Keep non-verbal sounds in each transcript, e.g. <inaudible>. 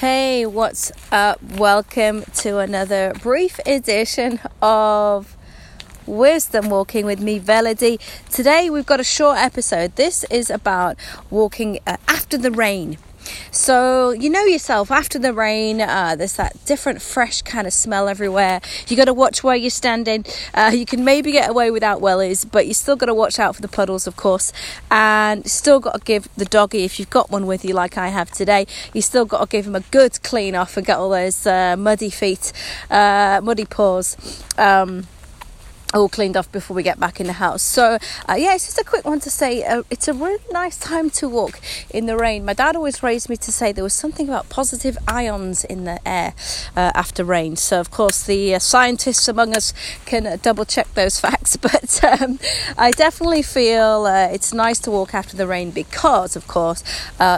Hey, what's up? Welcome to another brief edition of Wisdom Walking with me, Velody. Today we've got a short episode. This is about walking uh, after the rain. So you know yourself after the rain, uh, there's that different fresh kind of smell everywhere. You got to watch where you're standing. Uh, you can maybe get away without wellies, but you still got to watch out for the puddles, of course. And still got to give the doggy, if you've got one with you, like I have today, you still got to give him a good clean off and get all those uh, muddy feet, uh, muddy paws. Um, all cleaned off before we get back in the house. So, uh, yeah, it's just a quick one to say uh, it's a really nice time to walk in the rain. My dad always raised me to say there was something about positive ions in the air uh, after rain. So, of course, the uh, scientists among us can uh, double check those <laughs> facts, but um, I definitely feel uh, it's nice to walk after the rain because, of course,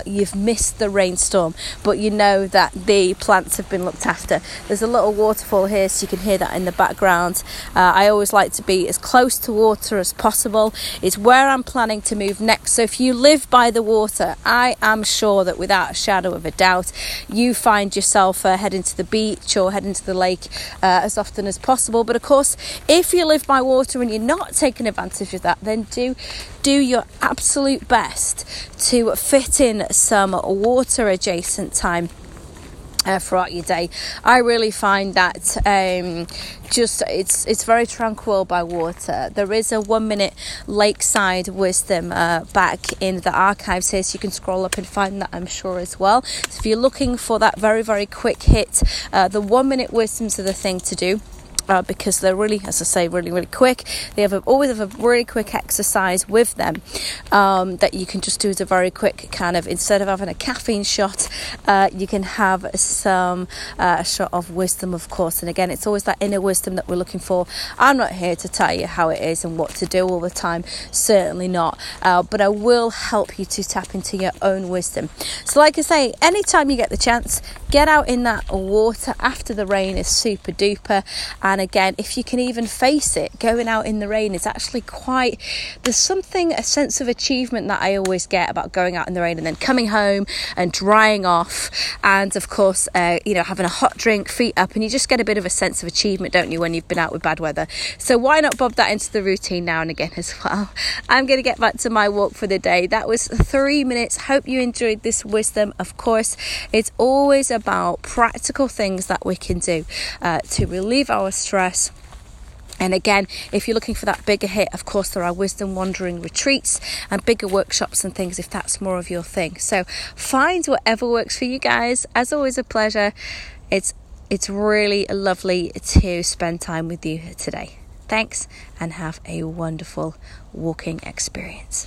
you've missed the rainstorm, but you know that the plants have been looked after. There's a little waterfall here, so you can hear that in the background. I always like like to be as close to water as possible. It's where I'm planning to move next. So if you live by the water, I am sure that without a shadow of a doubt, you find yourself uh, heading to the beach or heading to the lake uh, as often as possible. But of course, if you live by water and you're not taking advantage of that, then do do your absolute best to fit in some water adjacent time uh, throughout your day. I really find that um, just it's it's very tranquil by water. There is a one minute lakeside wisdom uh, back in the archives here, so you can scroll up and find that I'm sure as well. So if you're looking for that very very quick hit, uh, the one minute wisdoms are the thing to do uh, because they're really, as I say, really, really quick. They have a, always have a really quick exercise with them um, that you can just do as a very quick kind of, instead of having a caffeine shot, uh, you can have some uh, shot of wisdom, of course. And again, it's always that inner wisdom that we're looking for. I'm not here to tell you how it is and what to do all the time, certainly not. Uh, but I will help you to tap into your own wisdom. So, like I say, anytime you get the chance, get out in that water after the rain is super duper. And again, if you can even face it, going out in the rain is actually quite, there's something, a sense of achievement that I always get about going out in the rain and then coming home and drying off. And of course, uh, you know, having a hot drink, feet up, and you just get a bit of a sense of achievement, don't you, when you've been out with bad weather. So why not bob that into the routine now and again as well? <laughs> I'm going to get back to my walk for the day. That was three minutes. Hope you enjoyed this wisdom. Of course, it's always a about practical things that we can do uh, to relieve our stress. And again, if you're looking for that bigger hit, of course, there are wisdom wandering retreats and bigger workshops and things if that's more of your thing. So find whatever works for you guys. As always, a pleasure. It's it's really lovely to spend time with you today. Thanks and have a wonderful walking experience.